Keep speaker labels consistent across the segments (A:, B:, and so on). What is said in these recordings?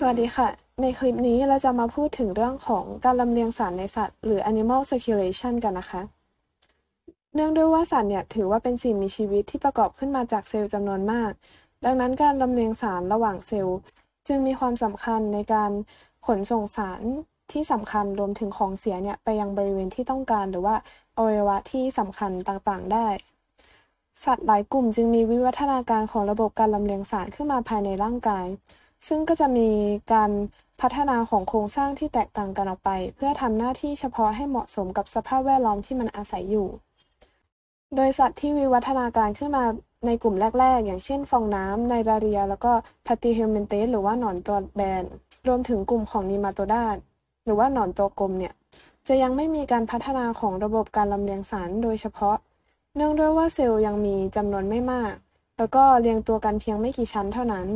A: สวัสดีค่ะ ในคลิปนี้เราจะมาพูดถึงเรื่องของการลำเลียงสารในสัตว์ หรือ animal circulation กันนะคะ เนื่องด้วยว่าสัตว์เนี่ยถือว่าเป็นสิ่งมีชีวิตที่ประกอบขึ้นมาจากเซลล์จำนวนมาก ดังนั้นการลำเลียงสารระหว่างเซลล์ จึงมีความสำคัญในการขนส่งสารที่สำคัญรวมถึงของเสียเนี่ยไปยังบริเวณที่ต้องการหรือว่าอวัยวะที่สำคัญต่างๆ ได้ สัตว์หลายกลุ่มจึงมีวิวัฒนาการของระบบการลำเลียงสารขึ้นมาภายในร่างกาย ซึ่งก็จะมีการพัฒนาของโครงสร้างที่แตกต่างกันออกไป เพื่อทำหน้าที่เฉพาะให้เหมาะสมกับสภาพแวดล้อมที่มันอาศัยอยู่ โดยสัตว์ที่วิวัฒนาการขึ้นมาในกลุ่มแรก ๆ อย่างเช่น ฟองน้ำไนราเรีย แล้วก็พาติเฮลเมนเตสหรือว่าหนอนตัวแบน รวมถึงกลุ่มของนีมาโตดาหรือว่าหนอนตัวกลมเนี่ย จะยังไม่มีการพัฒนาของระบบการลำเลียงสารโดยเฉพาะ เนื่องด้วยว่าเซลล์ยังมีจำนวนไม่มาก แล้วก็เรียงตัวกันเพียงไม่กี่ชั้นเท่านั้น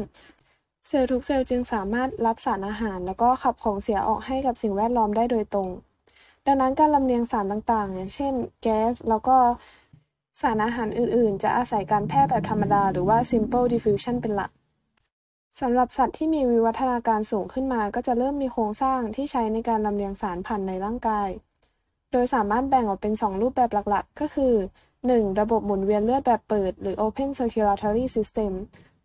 A: เซลล์ทุกเซลล์จึงสามารถรับสารอาหาร แล้วก็ขับของเสียออกให้กับสิ่งแวดล้อมได้โดยตรง ดังนั้นการลำเลียงสารต่างๆ อย่างเช่น แก๊ส แล้วก็สารอาหารอื่น ๆ จะอาศัยการแพร่แบบธรรมดา หรือว่า simple diffusion เป็นหลักสำหรับสัตว์ที่มีวิวัฒนาการสูงขึ้นมา ก็จะเริ่มมีโครงสร้างที่ใช้ในการลำเลียงสารผ่านในร่างกาย โดยสามารถแบ่งออกเป็น 2 รูปแบบหลักๆ ก็คือ 1. ระบบหมุนเวียนเลือดแบบเปิด หรือ open circulatory system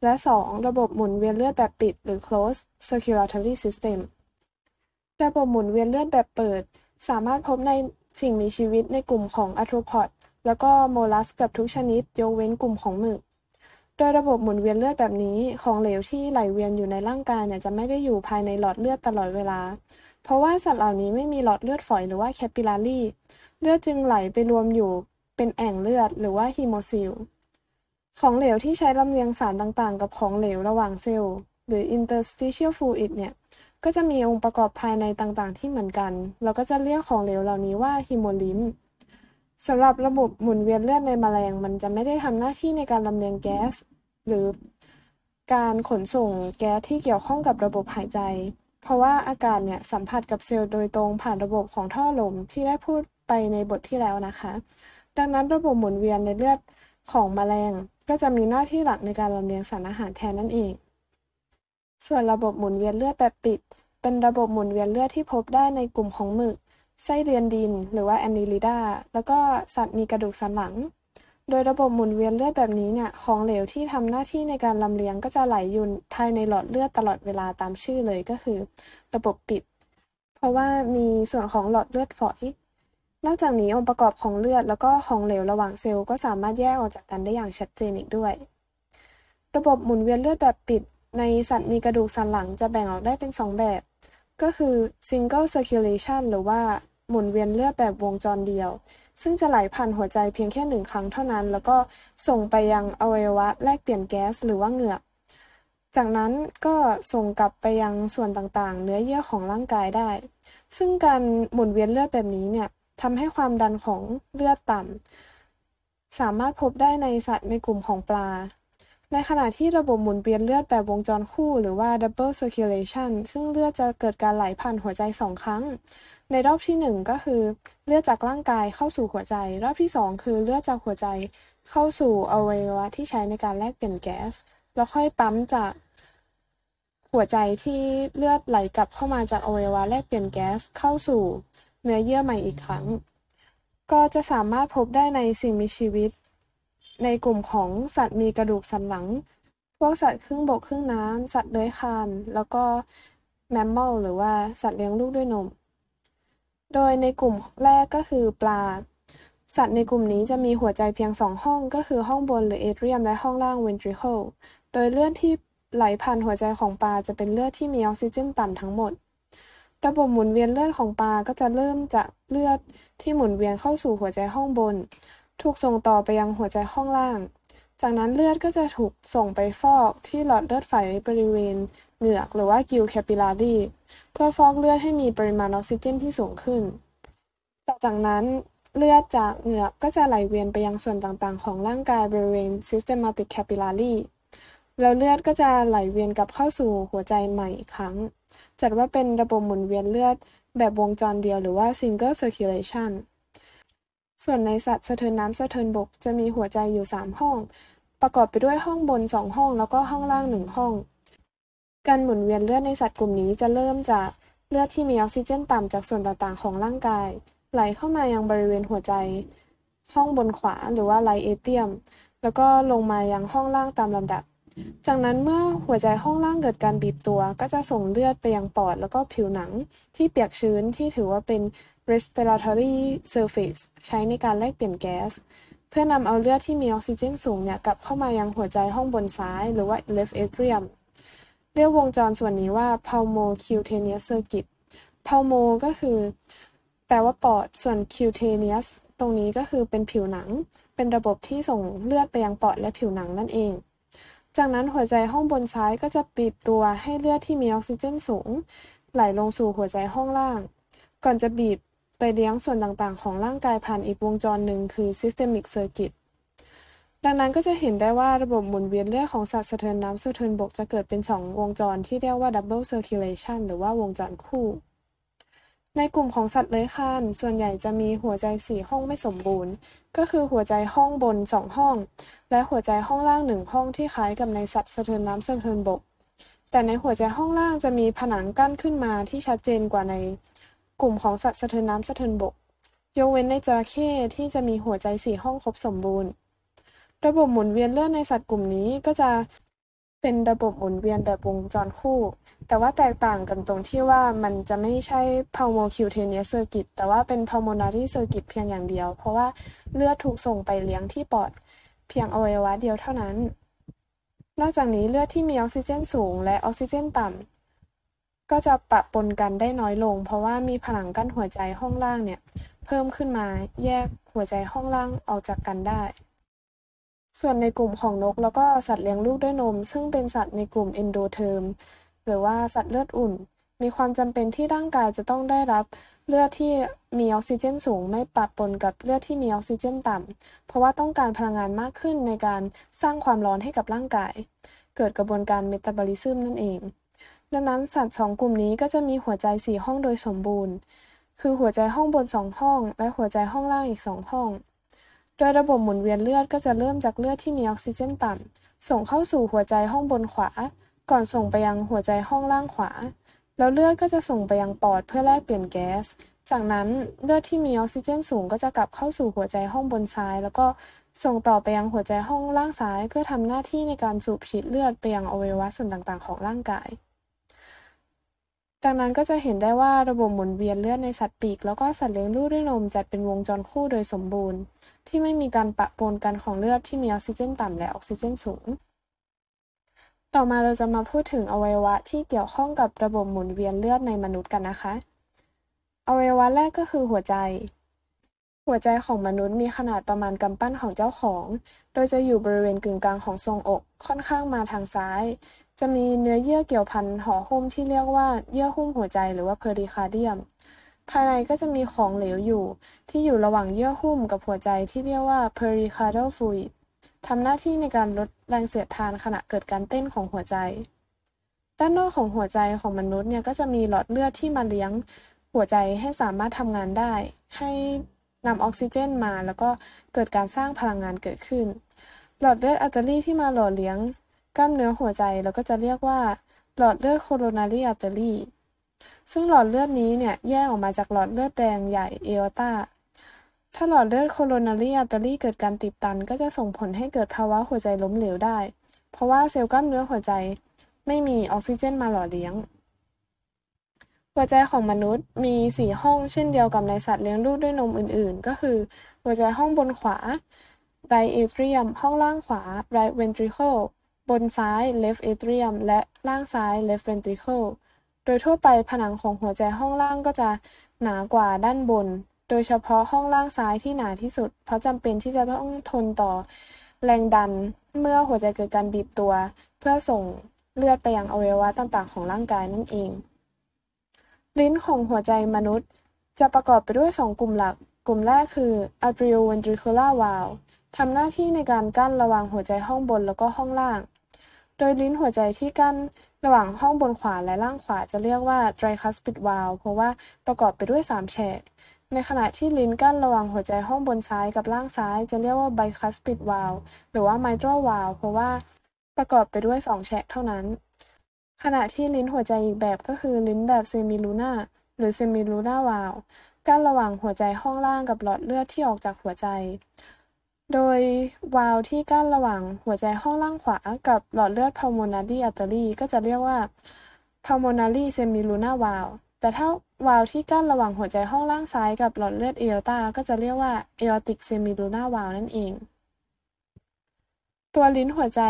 A: และ 2. ระบบหมุนเวียนเลือดแบบปิด หรือ closed circulatory system ระบบหมุนเวียนเลือดแบบเปิด สามารถพบในสิ่งมีชีวิตในกลุ่มของอะโทรพอดแล้วก็โมลัสกับทุกชนิด ยกเว้นกลุ่มของหมึก โดยระบบหมุนเวียนเลือดแบบนี้ของเหลวที่ไหลเวียนอยู่ในร่างกายเนี่ยจะไม่ได้อยู่ภายในหลอดเลือดตลอดเวลา เพราะว่าสัตว์เหล่านี้ไม่มีหลอดเลือดฝอยหรือว่าแคปิลารีเลือดจึงไหลไปรวมอยู่เป็นแอ่งเลือดหรือว่า hemocoel ของเหลวที่ใช้ลำเลียงสารต่างๆ กับของเหลวระหว่างเซลล์ หรือ interstitial fluid เนี่ย ก็จะมีองค์ประกอบภายในต่างๆ ที่เหมือนกัน เราก็จะเรียกของเหลวเหล่านี้ว่า hemolymph สำหรับระบบหมุนเวียนเลือดในแมลง มันจะไม่ได้ทำหน้าที่ในการลำเลียงแก๊ส หรือการขนส่งแก๊สที่เกี่ยวข้องกับระบบหายใจ เพราะว่าอากาศเนี่ยสัมผัสกับเซลล์โดยตรงผ่านระบบของท่อลมที่ได้พูดไปในบทที่แล้วนะคะ ดังนั้นระบบหมุนเวียนในเลือดของแมลง ก็จะมีหน้าที่หลักในการลำเลียงสารอาหารแทนนั่นเอง ส่วนระบบหมุนเวียนเลือดแบบปิด เป็นระบบหมุนเวียนเลือดที่พบได้ในกลุ่มของหมึก ไส้เดือนดิน หรือว่าแอนนิลิดา แล้วก็สัตว์มีกระดูกสันหลัง โดยระบบหมุนเวียนเลือดแบบนี้เนี่ย ของเหลวที่ทำหน้าที่ในการลำเลียงก็จะไหลอยู่ภายในหลอดเลือดตลอดเวลาตามชื่อเลยก็คือ ระบบปิด เพราะว่ามีส่วนของหลอดเลือดฝอย นอกจากนี้องค์ประกอบของเลือด แล้วก็ของเหลวระหว่างเซลล์ก็สามารถแยกออกจากกันได้อย่างชัดเจนอีกด้วย ระบบหมุนเวียนเลือดแบบปิด ในสัตว์มีกระดูกสันหลังจะแบ่งออกได้เป็น 2 แบบ ก็คือ single circulation หรือว่าหมุนเวียนเลือดแบบวงจรเดียว ซึ่งจะไหลผ่านหัวใจเพียงแค่หนึ่งครั้งเท่านั้น แล้วก็ส่งไปยังอวัยวะแลกเปลี่ยนแก๊สหรือว่าเหงือก จากนั้นก็ส่งกลับไปยังส่วนต่างๆ เนื้อเยื่อของร่างกายได้ ซึ่งการหมุนเวียนเลือดแบบนี้เนี่ย ทำให้ความดันของเลือดต่ำ สามารถพบได้ในสัตว์ในกลุ่มของปลา ในขณะที่ระบบหมุนเวียนเลือดแบบวงจรคู่ หรือว่า double circulation ซึ่งเลือดจะเกิดการไหลผ่านหัวใจสองครั้ง ในรอบที่ 1 ก็คือ เลือดจากร่างกายเข้าสู่หัวใจ รอบที่ 2 คือเลือดจากหัวใจเข้าสู่อวัยวะที่ใช้ในการแลกเปลี่ยนแก๊ส แล้วค่อยปั๊มจากหัวใจที่เลือดไหลกลับเข้ามาจากอวัยวะแลกเปลี่ยนแก๊สเข้าสู่ เนื้อเยื่อใหม่อีกครั้ง ก็จะสามารถพบได้ในสิ่งมีชีวิต ในกลุ่มของสัตว์มีกระดูกสันหลัง พวกสัตว์ครึ่งบกครึ่งน้ำ สัตว์เลื้อยคลาน แล้วก็แมมมอลหรือว่าสัตว์เลี้ยงลูกด้วยนม โดยในกลุ่มแรกก็คือปลา สัตว์ในกลุ่มนี้จะมีหัวใจเพียงสองห้อง ก็คือห้องบนหรือเอเทรียมและห้องล่างเวนทริเคิล โดยเลือดที่ไหลผ่านหัวใจของปลาจะเป็นเลือดที่มีออกซิเจนต่ำทั้งหมด ระบบหมุนเวียนเลือดของปลาก็จะเริ่มจากเลือดที่หมุนเวียนเข้าสู่หัวใจห้องบน ถูกส่งต่อไปยังหัวใจห้องล่าง จากนั้นเลือดก็จะถูกส่งไปฟอกที่หลอดเลือดฝอยบริเวณเหงือกหรือว่า gill capillary เพื่อฟอกเลือดให้มีปริมาณออกซิเจนที่สูงขึ้น ต่อจากนั้นเลือดจากเหงือกก็จะไหลเวียนไปยังส่วนต่างๆ ของร่างกายบริเวณ systematic capillary แล้วเลือดก็จะไหลเวียนกลับเข้าสู่หัวใจใหม่อีกครั้ง จัดว่าเป็นระบบหมุนเวียนเลือดแบบวงจรเดียวหรือว่า single circulation ส่วนในสัตว์สะเทินน้ำสะเทินบกจะมีหัวใจอยู่ 3 ห้อง ประกอบไปด้วยห้องบน 2 ห้อง แล้วก็ห้องล่าง 1 ห้อง การหมุนเวียนเลือดในสัตว์กลุ่มนี้จะเริ่มจากเลือดที่มีออกซิเจนต่ำจากส่วนต่างๆ ของร่างกาย ไหลเข้ามายังบริเวณหัวใจ ห้องบนขวาหรือว่าไลเอเทียม แล้วก็ลงมายังห้องล่างตามลำดับ จากนั้นเมื่อหัวใจห้องล่างเกิดการบีบตัว ก็จะส่งเลือดไปยังปอดแล้วก็ผิวหนังที่เปียกชื้นที่ถือว่าเป็น respiratory surface ใช้ในการแลกเปลี่ยนแก๊ส เพื่อนำเอาเลือดที่มีออกซิเจนสูงเนี่ยกลับเข้ามายังหัวใจห้องบนซ้าย หรือว่า left atrium เรียกวงจรส่วนนี้ว่า pulmocutaneous circuit pulmo ก็คือ แปลว่าปอดส่วน cutaneous ตรงนี้ก็คือเป็นผิวหนัง เป็นระบบที่ส่งเลือดไปยังปอดและผิวหนังนั่นเอง จากนั้นหัวใจห้องบนซ้ายก็จะบีบตัวให้เลือดที่มีออกซิเจนสูง ไหลลงสู่หัวใจห้องล่าง ก่อนจะบีบไปเลี้ยงส่วนต่างๆ ของร่างกายผ่านอีกวงจรหนึ่งคือ systemic circuit ดังนั้นก็จะเห็นได้ว่าระบบหมุนเวียนเลือดของสัตว์สะเทินน้ำสะเทินบกจะเกิดเป็น 2 วงจรที่เรียกว่า double circulation หรือว่าวงจรคู่ ในกลุ่มของสัตว์เลื้อยคลาน ส่วนใหญ่จะมีหัวใจ 4 ห้องไม่สมบูรณ์ ก็คือหัวใจห้องบน 2 ห้อง และหัวใจห้องล่าง 1 ห้องที่คล้ายกับในสัตว์สะเทินน้ำสะเทินบก แต่ในหัวใจห้องล่างจะมีผนังกั้นขึ้นมาที่ชัดเจนกว่าในกลุ่มของสัตว์สะเทินน้ำสะเทินบก ยกเว้นในจระเข้ที่จะมีหัวใจ 4 ห้องครบสมบูรณ์ ระบบหมุนเวียนเลือดในสัตว์กลุ่มนี้ก็จะ เป็นระบบหมุนเวียนแบบวงจรคู่ แต่ว่าแตกต่างกันตรงที่ว่ามันจะไม่ใช่ pulmocutaneous circuit แต่ว่าเป็น pulmonary circuit เพียงอย่างเดียว เพราะว่าเลือดถูกส่งไปเลี้ยงที่ปอด เพียงอวัยวะเดียวเท่านั้น นอกจากนี้เลือดที่มีออกซิเจนสูงและออกซิเจนต่ำก็จะปะปนกันได้น้อยลง เพราะว่ามีผนังกั้นหัวใจห้องล่างเนี่ยเพิ่มขึ้นมาแยกหัวใจห้องล่างออกจากกันได้ ส่วนในกลุ่มของนกแล้วก็สัตว์เลี้ยงลูกด้วยนม ซึ่งเป็นสัตว์ในกลุ่มเอนโดเทอร์มหรือว่าสัตว์เลือดอุ่น มีความจำเป็นที่ร่างกายจะต้องได้รับเลือดที่มีออกซิเจนสูงไม่ปะปนกับเลือดที่มีออกซิเจนต่ำเพราะว่าต้องการพลังงานมากขึ้นในการสร้างความร้อนให้กับร่างกาย เกิดกระบวนการเมตาบอลิซึมนั่นเอง ดังนั้นสัตว์สองกลุ่มนี้ก็จะมีหัวใจสี่ห้องโดยสมบูรณ์ คือหัวใจห้องบนสองห้อง และหัวใจห้องล่างอีกสองห้อง โดยระบบหมุนเวียนเลือดก็จะเริ่มจากเลือดที่มีออกซิเจนต่ำ ส่งเข้าสู่หัวใจห้องบนขวา ก่อนส่งไปยังหัวใจห้องล่างขวา แล้วเลือดก็จะส่งไปยังปอดเพื่อแลกเปลี่ยนแก๊ส จากนั้นเลือดที่มีออกซิเจนสูงก็จะกลับเข้าสู่หัวใจห้องบนซ้าย แล้วก็ส่งต่อไปยังหัวใจห้องล่างซ้าย เพื่อทำหน้าที่ในการสูบฉีดเลือดไปยังอวัยวะส่วนต่างๆ ของร่างกาย ดังนั้นก็จะเห็นได้ว่าระบบหมุนเวียนเลือดในสัตว์ปีก แล้วก็สัตว์เลี้ยงลูกด้วยนมจัดเป็นวงจรคู่โดยสมบูรณ์ ที่ไม่มีการปะปนกันของเลือดที่มีออกซิเจนต่ำและออกซิเจนสูง ต่อมาเราจะมาพูดถึงอวัยวะที่เกี่ยวข้องกับระบบหมุนเวียนเลือดในมนุษย์กันนะคะ อวัยวะแรกก็คือหัวใจ หัวใจของมนุษย์มีขนาดประมาณกำปั้นของเจ้าของ โดยจะอยู่บริเวณกึ่งกลางของทรงอก ค่อนข้างมาทางซ้าย จะมีเนื้อเยื่อเกี่ยวพันห่อหุ้มที่เรียกว่าเยื่อหุ้มหัวใจหรือว่าเพอริคาเดียม ภายในก็จะมีของเหลวอยู่ ที่อยู่ระหว่างเยื่อหุ้มกับหัวใจที่เรียกว่า pericardial fluid ทำหน้าที่ในการลดแรงเสียดทานขณะเกิดการเต้นของหัวใจ ด้านนอกของหัวใจของมนุษย์เนี่ยก็จะมีหลอดเลือดที่มาเลี้ยงหัวใจให้สามารถทำงานได้ ให้นำออกซิเจนมาแล้วก็เกิดการสร้างพลังงานเกิดขึ้น หลอดเลือด artery ที่มาหล่อเลี้ยง กล้ามเนื้อหัวใจเราก็จะเรียกว่า หลอดเลือด coronary artery ซึ่งหลอดเลือดนี้เนี่ยแยกออกมาจากหลอดเลือดแดงใหญ่ aortaถ้าหลอดเลือดโคโรนารีอาร์เตอรี่เกิดการติดตัน ก็จะส่งผลให้เกิดภาวะหัวใจล้มเหลวได้ เพราะว่าเซลล์กล้ามเนื้อหัวใจไม่มีออกซิเจนมาหล่อเลี้ยง หัวใจของมนุษย์มี 4 ห้องเช่นเดียวกับในสัตว์เลี้ยงลูกด้วยนมอื่นๆ ก็คือ หัวใจห้องบนขวา right atrium ห้องล่างขวา right ventricle บนซ้าย left atrium และล่างซ้าย left ventricle โดยทั่วไปผนังของหัวใจห้องล่างก็จะหนากว่าด้านบน โดยเฉพาะห้องล่างซ้ายที่หนาที่สุด เพราะจำเป็นที่จะต้องทนต่อแรงดันเมื่อหัวใจเกิดการบีบตัว เพื่อส่งเลือดไปยังอวัยวะต่างๆ ของร่างกายนั่นเอง ลิ้นของหัวใจมนุษย์ จะประกอบไปด้วย 2 กลุ่มหลัก กลุ่มแรกคือ atrioventricular valve ทำหน้าที่ในการกั้นระหว่างหัวใจห้องบนแล้วก็ห้องล่าง โดยลิ้นหัวใจที่กั้น ระหว่างห้องบนขวาและล่างขวาจะเรียกว่า tricuspid valve เพราะว่าประกอบไปด้วย 3 แฉก ในขณะที่ลิ้นกั้นระหว่างหัวใจห้องบนซ้ายกับล่างซ้าย จะเรียกว่า bicuspid valve หรือว่า mitral valve เพราะว่าประกอบไปด้วย 2 แฉกเท่านั้น ขณะที่ลิ้นหัวใจอีกแบบก็คือลิ้นแบบ semilunar หรือ semilunar valve กั้นระหว่างหัวใจห้องล่างกับหลอดเลือดที่ออกจากหัวใจ โดยวาลที่กั้นระหว่างหัวใจห้องล่างขวากับหลอดเลือด pulmonary artery ก็จะเรียกว่า pulmonary semilunar valve แต่ถ้าวาลที่กั้นระหว่างหัวใจห้องล่างซ้ายกับหลอดเลือดเอลตาก็จะเรียกว่า aortic semilunar valve นั่นเอง ตัวลิ้นหัวใจ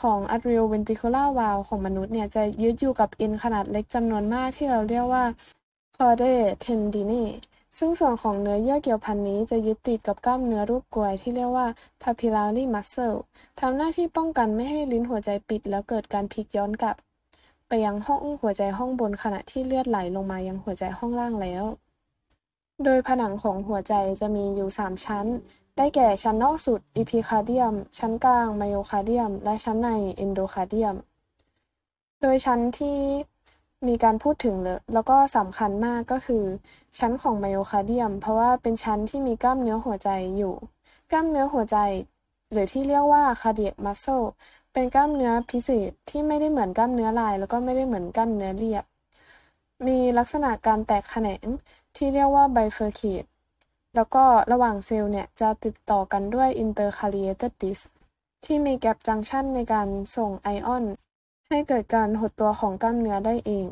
A: ของ atrioventricular valve ของมนุษย์เนี่ยจะยึดอยู่กับเอ็นขนาดเล็กจำนวนมากที่เราเรียกว่า chordae tendinae ซึ่งส่วนของเนื้อเยื่อเกี่ยวพันนี้จะยึดติดกับกล้ามเนื้อรูปกลวยที่เรียกว่า papillary muscle ทำหน้าที่ป้องกันไม่ให้ลิ้นหัวใจปิด แล้วเกิดการพลิกย้อนกลับ ไปยังห้องหัวใจห้องบนขณะที่เลือดไหลลงมายังหัวใจห้องล่างแล้ว โดยผนังของหัวใจจะมีอยู่ 3 ชั้น ได้แก่ชั้นนอกสุด epicardium ชั้นกลาง myocardium และชั้นใน endocardium โดยชั้นที่ มีการพูดถึงเลยแล้วก็สำคัญมากก็คือ ชั้นของ myocardium เพราะว่าเป็นชั้นที่มีกล้ามเนื้อหัวใจอยู่ กล้ามเนื้อหัวใจ หรือที่เรียกว่า cardiac muscle เป็นกล้ามเนื้อพิเศษที่ไม่ได้เหมือนกล้ามเนื้อลาย แล้วก็ไม่ได้เหมือนกล้ามเนื้อเรียบ มีลักษณะการแตกแขนงที่เรียกว่า bifurcate แล้วก็ระหว่างเซลล์เนี่ยจะติดต่อกันด้วย intercalated disc ที่มี gap junction ในการส่งไอออน ให้เกิดการหดตัวของกล้ามเนื้อได้เอง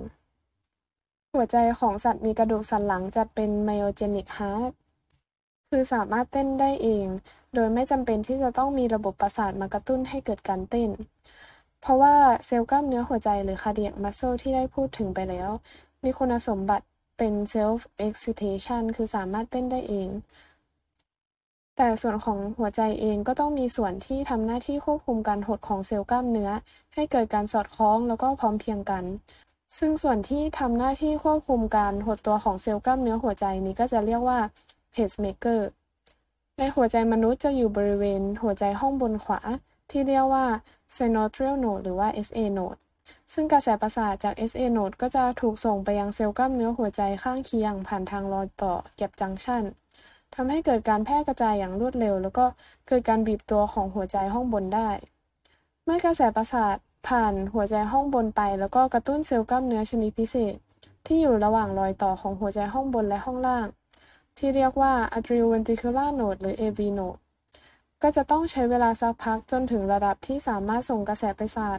A: หัวใจของสัตว์มีกระดูกสันหลังจะเป็นไมโอเจนิกฮาร์ t คือสามารถเต้นได้เอง โดยไม่จำเป็นที่จะต้องมีระบบประสาทมากระตุ้นให้เกิดการเต้น เพราะว่าเซลล์กล้ามเนื้อหัวใจหรือ cardiac muscle ที่ได้พูดถึงไปแล้ว มีคุณสมบัติเป็น self excitation คือสามารถเต้นได้เอง แต่ส่วนของหัวใจเองก็ต้องมีส่วนที่ทำหน้าที่ควบคุมการหดของเซลล์กล้ามเนื้อ ให้เกิดการสอดคล้องแล้วก็พร้อมเพียงกัน ซึ่งส่วนที่ทำหน้าที่ควบคุมการหดตัวของเซลล์กล้ามเนื้อหัวใจนี้ก็จะเรียกว่า pacemaker ในหัวใจมนุษย์จะอยู่บริเวณหัวใจห้องบนขวา ที่เรียกว่า synovial node หรือว่า SA node ซึ่งกระแสประสาทจาก SA node ก็จะถูกส่งไปยังเซลล์กล้ามเนื้อหัวใจข้างเคียงผ่านทางรอยต่อแกบจังชัน ทำให้เกิดการแพร่กระจายอย่างรวดเร็ว แล้วก็เกิดการบีบตัวของหัวใจห้องบนได้ เมื่อกระแสประสาทผ่านหัวใจห้องบนไป แล้วก็กระตุ้นเซลล์กล้ามเนื้อชนิดพิเศษ ที่อยู่ระหว่างรอยต่อของหัวใจห้องบนและห้องล่าง ที่เรียกว่า atrioventricular node หรือ AV node ก็จะต้องใช้เวลาสักพักจนถึงระดับที่สามารถส่งกระแสประสาท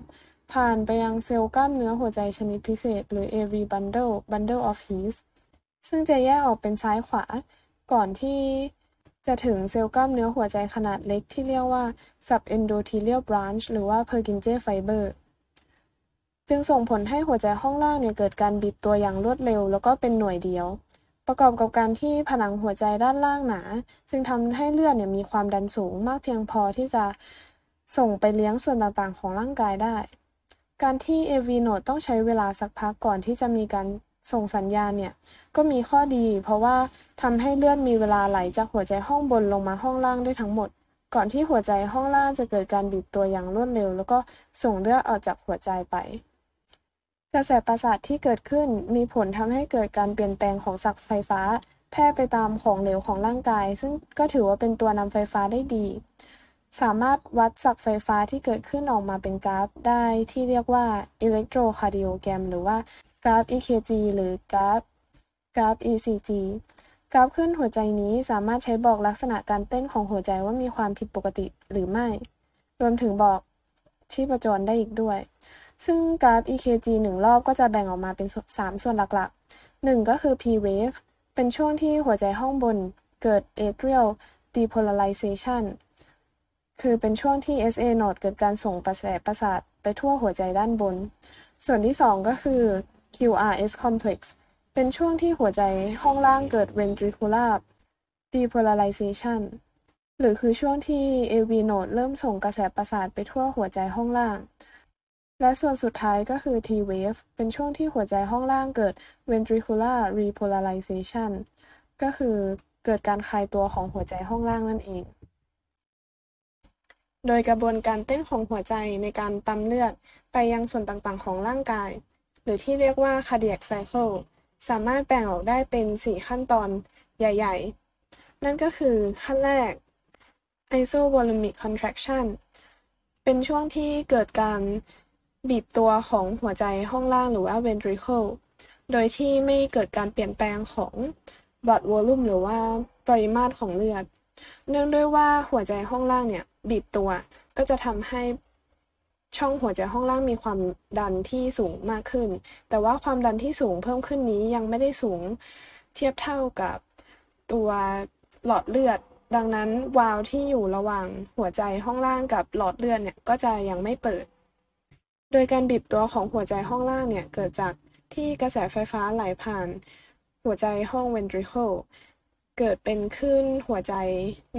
A: ผ่านไปยังเซลล์กล้ามเนื้อหัวใจชนิดพิเศษ หรือ AV bundle bundle of His ซึ่งจะแยกออกเป็นซ้ายขวา ก่อนที่จะถึงเซลล์กล้ามเนื้อหัวใจขนาดเล็กที่เรียกว่า subendothelial branch หรือว่า Purkinje fiber จึงส่งผลให้หัวใจห้องล่างเนี่ยเกิดการบีบตัวอย่างรวดเร็ว แล้วก็เป็นหน่วยเดียว ประกอบกับการที่ผนังหัวใจด้านล่างหนา จึงทำให้เลือดเนี่ยมีความดันสูงมากเพียงพอที่จะส่งไปเลี้ยงส่วนต่างๆ ของร่างกายได้ การที่ AV node ต้องใช้เวลาสักพักก่อนที่จะมีการ ส่งสัญญาณเนี่ยก็มีข้อดี เพราะว่าทำให้เลือดมีเวลาไหลจากหัวใจห้องบนลงมาห้องล่างได้ทั้งหมด ก่อนที่หัวใจห้องล่างจะเกิดการบีบตัวอย่างรวดเร็ว แล้วก็ส่งเลือดออกจากหัวใจไป กระแสประสาทที่เกิดขึ้นมีผลทำให้เกิดการเปลี่ยนแปลงของสักไฟฟ้า แพร่ไปตามของเหลวของร่างกาย ซึ่งก็ถือว่าเป็นตัวนำไฟฟ้าได้ดี สามารถวัดสักไฟฟ้าที่เกิดขึ้นออกมาเป็นกราฟได้ที่เรียกว่า electrocardiogram หรือว่า กราฟ EKG หรือกราฟกราฟ ECG กราฟขึ้นหัวใจนี้สามารถใช้บอกลักษณะการเต้นของหัวใจว่ามีความผิดปกติหรือไม่ รวมถึงบอกชีพจรได้อีกด้วย ซึ่งกราฟ EKG หนึ่งรอบก็จะแบ่งออกมาเป็น 3 ส่วนหลักๆ 1 ก็คือ P wave เป็นช่วงที่หัวใจห้องบนเกิด atrial depolarization คือเป็นช่วงที่ SA node เกิดการส่งประแสประสาทไปทั่วหัวใจด้านบน ส่วนที่ 2 ก็คือ QRS complex เป็นช่วงที่หัวใจห้องล่างเกิด ventricular depolarization หรือคือช่วงที่ AV node เริ่มส่งกระแสประสาทไปทั่วหัวใจห้องล่าง และส่วนสุดท้ายก็คือ T wave เป็นช่วงที่หัวใจห้องล่างเกิด ventricular repolarization ก็คือเกิดการคลายตัวของหัวใจห้องล่างนั่นเอง โดยกระบวนการเต้นของหัวใจในการปั๊มเลือดไปยังส่วนต่างๆ ของร่างกาย หรือที่เรียกว่า cardiac cycle สามารถแบ่งออกได้เป็น 4 ขั้นตอนใหญ่ ๆ นั่นก็คือขั้นแรก isovolumic contraction เป็นช่วงที่เกิดการบีบตัวของหัวใจห้องล่างหรือว่า ventricle โดยที่ไม่เกิดการเปลี่ยนแปลงของ blood volume หรือว่าปริมาตรของเลือด เนื่องด้วยว่าหัวใจห้องล่างเนี่ยบีบตัวก็จะทำให้ ช่องหัวใจห้องล่างมีความดันที่สูงมากขึ้น แต่ว่าความดันที่สูงเพิ่มขึ้นนี้ยังไม่ได้สูงเทียบเท่ากับตัวหลอดเลือด ดังนั้นวาล์วที่อยู่ระหว่างหัวใจห้องล่างกับหลอดเลือดเนี่ยก็จะยังไม่เปิด โดยการบีบตัวของหัวใจห้องล่างเนี่ยเกิดจากที่กระแสไฟฟ้าไหลผ่าน หัวใจห้อง ventricle เกิดเป็นคลื่นหัวใจ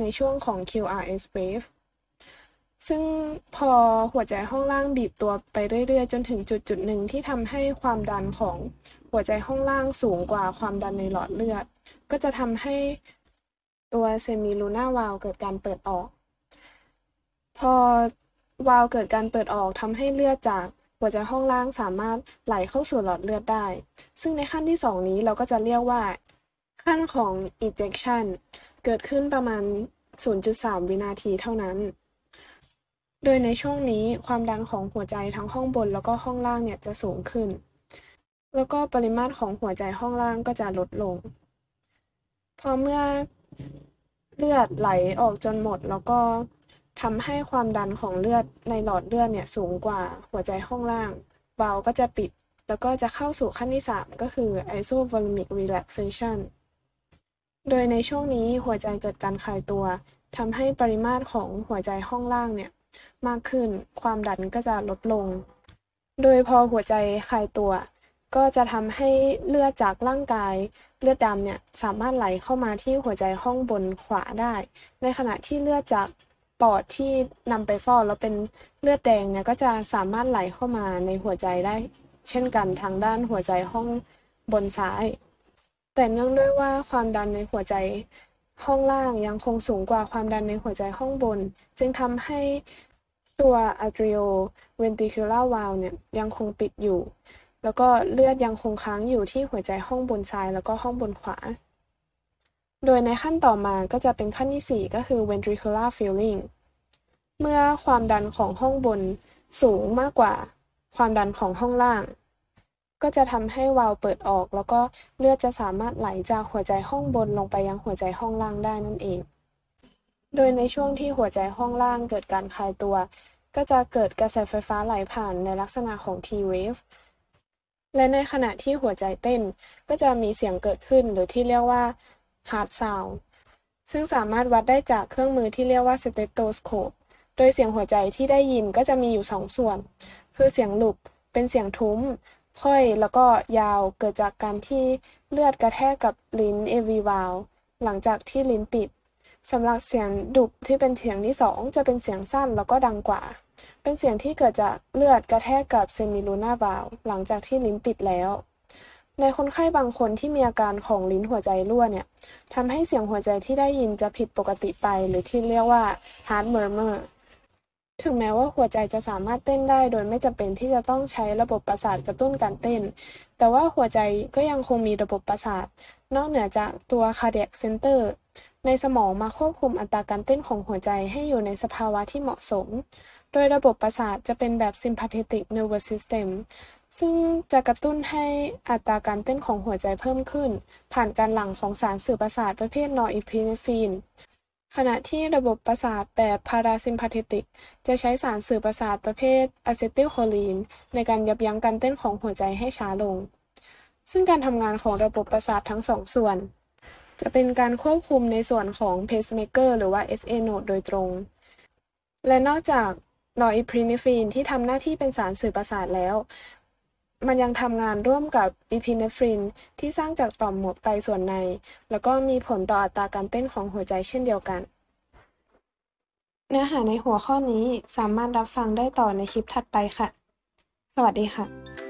A: ในช่วงของ QRS wave ซึ่งพอหัวใจห้องล่างบีบตัวไปเรื่อยๆ จนถึงจุดจุดหนึ่งที่ทำให้ความดันของหัวใจห้องล่างสูงกว่าความดันในหลอดเลือด ก็จะทำให้ตัวเซมิลูน่าวาลเกิดการเปิดออก พอวาลเกิดการเปิดออกทำให้เลือดจากหัวใจห้องล่างสามารถไหลเข้าสู่หลอดเลือดได้ ซึ่งในขั้นที่ 2 นี้เราก็จะเรียกว่า ขั้นของ ejection เกิดขึ้นประมาณ 0.3 วินาทีเท่านั้น โดยในช่วงนี้ความดันของหัวใจทั้งห้องบนแล้วก็ห้องล่างเนี่ยจะสูงขึ้น แล้วก็ปริมาตรของหัวใจห้องล่างก็จะลดลง พอเมื่อเลือดไหลออกจนหมดแล้วก็ทำให้ความดันของเลือดในหลอดเลือดเนี่ยสูงกว่าหัวใจห้องล่างวาล์วก็จะปิด แล้วก็จะเข้าสู่ขั้นที่ 3 ก็คือ isovolumic relaxation โดยในช่วงนี้หัวใจเกิดการคลายตัวทำให้ปริมาตรของหัวใจห้องล่างเนี่ย มากขึ้น ความดันก็จะลดลง โดยพอหัวใจคลายตัว ก็จะทำให้เลือดจากร่างกาย เลือดดำเนี่ยสามารถไหลเข้ามาที่หัวใจห้องบนขวาได้ ในขณะที่เลือดจากปอดที่นำไปฟอกแล้วเป็นเลือดแดงเนี่ยก็จะสามารถไหลเข้ามาในหัวใจได้ เช่นกันทางด้านหัวใจห้องบนซ้าย แต่เนื่องด้วยว่าความดันในหัวใจห้องล่างยังคงสูงกว่าความดันในหัวใจห้องบน จึงทำให้ ตัว atrioventricular valve เนี่ยยังคงปิดอยู่ แล้วก็เลือดยังคงค้างอยู่ที่หัวใจห้องบนซ้ายแล้วก็ห้องบนขวา โดยในขั้นต่อมาก็จะเป็นขั้นที่ 4 ก็คือ ventricular filling เมื่อความดันของห้องบนสูงมากกว่าความดันของห้องล่าง ก็จะทำให้วาล์วเปิดออก แล้วก็เลือดจะสามารถไหลจากหัวใจห้องบนลงไปยังหัวใจห้องล่างได้นั่นเอง โดยในช่วงที่หัวใจห้องล่างเกิดการคลายตัว ก็จะเกิดกระแสไฟฟ้าไหลผ่านในลักษณะของ T wave และในขณะที่หัวใจเต้น ก็จะมีเสียงเกิดขึ้นหรือที่เรียกว่า Heart Sound ซึ่งสามารถวัดได้จากเครื่องมือที่เรียกว่า Stethoscope โดยเสียงหัวใจที่ได้ยินก็จะมีอยู่สองส่วน คือเสียงหลุบเป็นเสียงทุ้ม ค่อยแล้วก็ยาวเกิดจากการที่เลือดกระแทกกับลิ้น AV valve หลังจากที่ลิ้นปิด สำหรับเสียงดุบที่เป็นเสียงที่ 2 จะเป็นเสียงสั้นแล้วก็ดังกว่า เป็นเสียงที่เกิดจากเลือดกระแทกกับเซมิลูน่าวาลหลังจากที่ลิ้นปิดแล้ว ในคนไข้บางคนที่มีอาการของลิ้นหัวใจรั่วเนี่ยทำให้เสียงหัวใจที่ได้ยินจะผิดปกติไป หรือที่เรียกว่า heart murmur ถึงแม้ว่าหัวใจจะสามารถเต้นได้โดยไม่จำเป็นที่จะต้องใช้ระบบประสาทกระตุ้นการเต้น แต่ว่าหัวใจก็ยังคงมีระบบประสาท นอกเหนือจากตัว cardiac center ในสมองมาควบคุมอัตราการเต้นของหัวใจให้อยู่ในสภาวะที่เหมาะสม โดยระบบประสาทจะเป็นแบบ sympathetic nervous system ซึ่งจะกระตุ้นให้อัตราการเต้นของหัวใจเพิ่มขึ้น ผ่านการหลั่งของสารสื่อประสาทประเภท norepinephrine ขณะที่ระบบประสาทแบบ parasympathetic จะใช้สารสื่อประสาทประเภทอะเซติลโคลีน ในการยับยั้งการเต้นของหัวใจให้ช้าลง ซึ่งการทำงานของระบบประสาททั้งสองส่วน จะเป็นการควบคุมในส่วนของ pacemaker หรือว่า SA node โดยตรง และนอกจาก norepinephrine ที่ทำหน้าที่เป็นสารสื่อประสาทแล้ว มันยังทำงานร่วมกับอีพิเนฟรินที่สร้างจากต่อมหมวกไตส่วนใน แล้วก็มีผลต่ออัตราการเต้นของหัวใจเช่นเดียวกัน เนื้อหาในหัวข้อนี้สามารถรับฟังได้ต่อในคลิปถัดไปค่ะ สวัสดีค่ะ